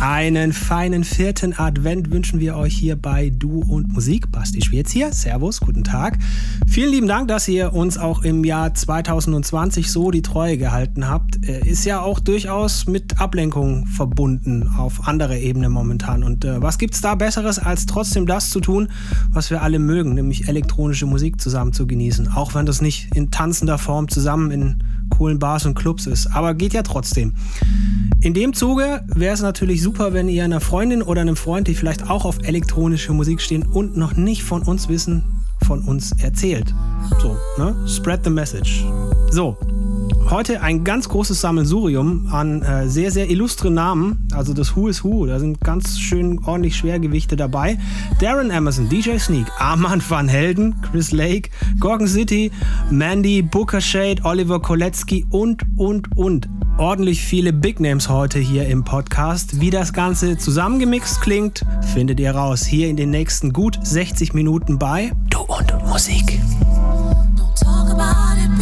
Einen feinen vierten Advent wünschen wir euch hier bei Du und Musik. Basti Schwierz hier. Servus, guten Tag. Vielen lieben Dank, dass ihr uns auch im Jahr 2020 so die Treue gehalten habt. Äh, ist ja auch durchaus mit Ablenkung verbunden auf anderer Ebene momentan. Und äh, was gibt's da Besseres, als trotzdem das zu tun, was wir alle mögen, nämlich elektronische Musik zusammen zu genießen. Auch wenn das nicht in tanzender Form zusammen in coolen Bars und Clubs ist. Aber geht ja trotzdem. In dem Zuge wäre es natürlich super, wenn ihr einer Freundin oder einem Freund, die vielleicht auch auf elektronische Musik stehen und noch nicht von uns wissen, von uns erzählt. So, ne? Spread the message. So, heute ein ganz großes Sammelsurium an äh, sehr, sehr illustren Namen. Also das Who is Who. Da sind ganz schön ordentlich Schwergewichte dabei. Darren Emerson, DJ Sneak, Armand van Helden, Chris Lake, Gorgon City, Mandy, Booker Shade, Oliver Kolecki und, und, und. Ordentlich viele Big Names heute hier im Podcast. Wie das Ganze zusammengemixt klingt, findet ihr raus. Hier in den nächsten gut 60 Minuten bei Du und Musik. Don't talk about it,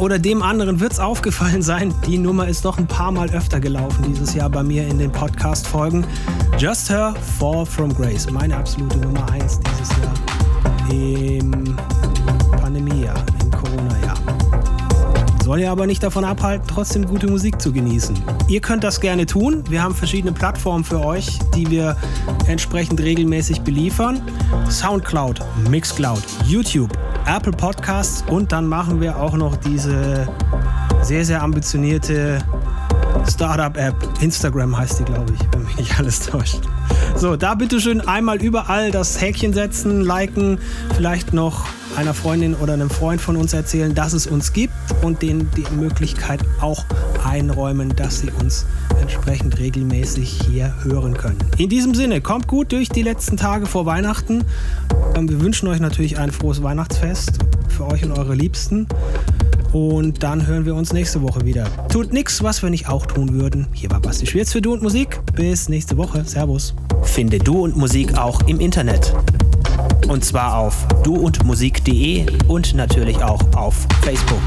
oder dem anderen wird es aufgefallen sein, die Nummer ist doch ein paar Mal öfter gelaufen dieses Jahr bei mir in den Podcast-Folgen. Just Her, Fall from Grace, meine absolute Nummer 1 dieses Jahr im Pandemiejahr, im Corona-Jahr. Soll ja aber nicht davon abhalten, trotzdem gute Musik zu genießen. Ihr könnt das gerne tun. Wir haben verschiedene Plattformen für euch, die wir entsprechend regelmäßig beliefern. Soundcloud, Mixcloud, YouTube, Apple Podcasts und dann machen wir auch noch diese sehr, sehr ambitionierte Startup-App. Instagram heißt die, glaube ich, wenn mich nicht alles täuscht. So, da bitte schön einmal überall das Häkchen setzen, liken, vielleicht noch einer Freundin oder einem Freund von uns erzählen, dass es uns gibt und denen die Möglichkeit auch einräumen, dass sie uns entsprechend regelmäßig hier hören können. In diesem Sinne, kommt gut durch die letzten Tage vor Weihnachten. Wir wünschen euch natürlich ein frohes Weihnachtsfest für euch und eure Liebsten. Und dann hören wir uns nächste Woche wieder. Tut nichts, was wir nicht auch tun würden. Hier war Basti Schwierz für Du und Musik. Bis nächste Woche. Servus. Finde Du und Musik auch im Internet. Und zwar auf duundmusik.de und natürlich auch auf Facebook.